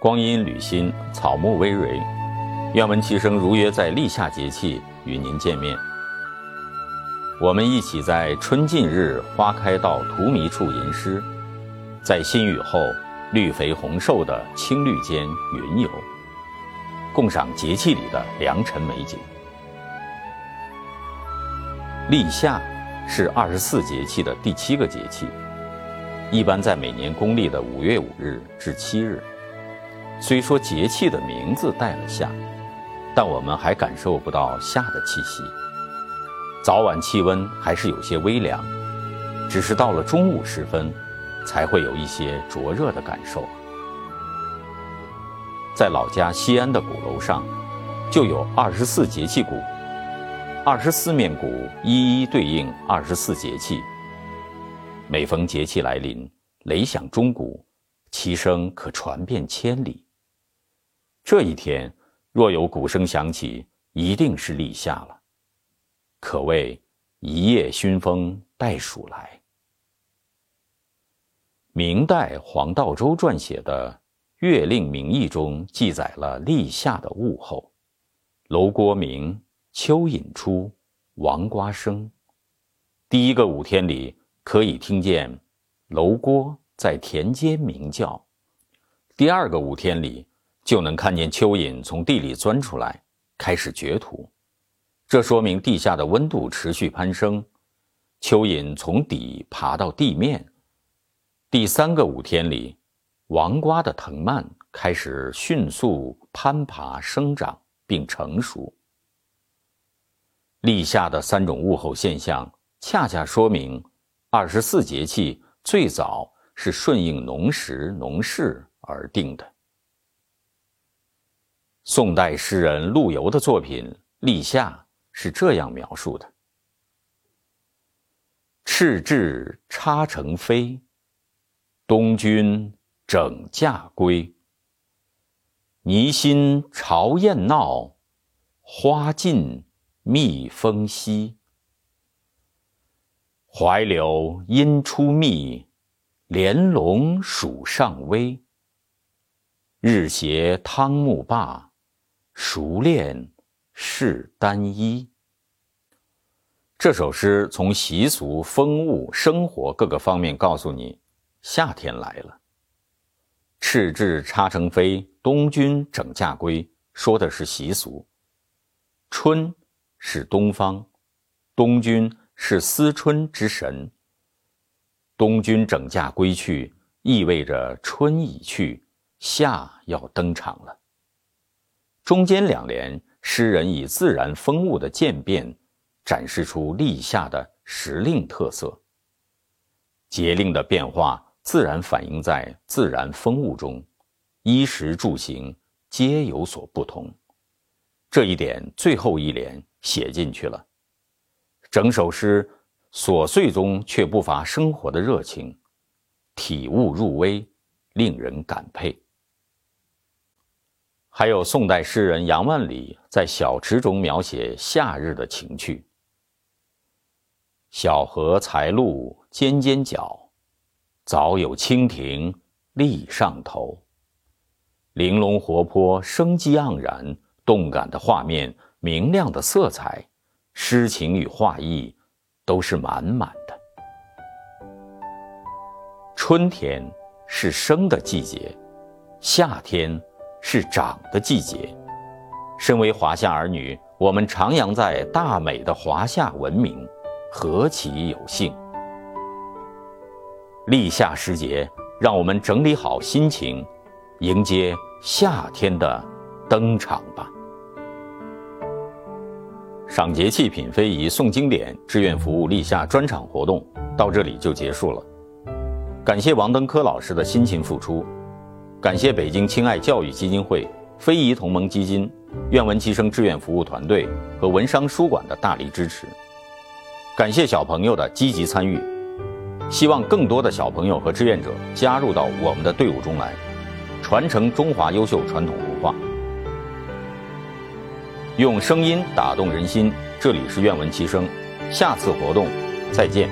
光阴履新，草木葳蕤。愿闻其声如约在立夏节气与您见面。我们一起在春尽日花开到荼蘼处吟诗，在新雨后绿肥红瘦的青绿间云游，共赏节气里的良辰美景。立夏是二十四节气的第七个节气，一般在每年公历的五月五日至七日。虽说节气的名字带了夏，但我们还感受不到夏的气息。早晚气温还是有些微凉，只是到了中午时分，才会有一些灼热的感受。在老家西安的鼓楼上，就有二十四节气鼓，二十四面鼓一一对应二十四节气。每逢节气来临，雷响钟鼓，其声可传遍千里。这一天，若有鼓声响起，一定是立夏了。可谓一夜熏风带暑来。明代黄道周撰写的《月令名义》中记载了立夏的物候：楼郭鸣，蚯蚓出，王瓜生。第一个五天里，可以听见楼郭在田间鸣叫；第二个五天里，就能看见蚯蚓从地里钻出来，开始掘土，这说明地下的温度持续攀升，蚯蚓从底爬到地面。第三个五天里，王瓜的藤蔓开始迅速攀爬生长并成熟。立夏的三种物候现象，恰恰说明二十四节气最早是顺应农时农事而定的。宋代诗人陆游的作品《立夏》是这样描述的：“赤雉插成飞，东君整驾归。泥心巢燕闹，花尽蜜蜂稀。槐柳阴出密，莲笼暑上微。日斜汤沐罢。”熟练是单一。这首诗从习俗、风物、生活各个方面告诉你，夏天来了。赤雉插成飞，东君整驾归，说的是习俗。春是东方，东君是思春之神。东君整驾归去，意味着春已去，夏要登场了。中间两联，诗人以自然风物的渐变，展示出立夏的时令特色。节令的变化自然反映在自然风物中，衣食住行皆有所不同。这一点最后一联写进去了。整首诗琐碎中却不乏生活的热情，体悟入微，令人感佩。还有宋代诗人杨万里在《小池》中描写夏日的情趣：“小荷才露尖尖角，早有蜻蜓立上头。玲珑活泼，生机盎然，动感的画面，明亮的色彩，诗情与画意都是满满的。春天是生的季节，夏天。”是长的季节。身为华夏儿女，我们徜徉在大美的华夏文明，何其有幸！立夏时节，让我们整理好心情，迎接夏天的登场吧。赏节气、品非遗、诵经典、志愿服务立夏专场活动到这里就结束了。感谢王登科老师的辛勤付出。感谢北京亲爱教育基金会、非遗同盟基金、愿闻其声志愿服务团队和文商书馆的大力支持。感谢小朋友的积极参与，希望更多的小朋友和志愿者加入到我们的队伍中来，传承中华优秀传统文化，用声音打动人心。这里是愿闻其声，下次活动再见。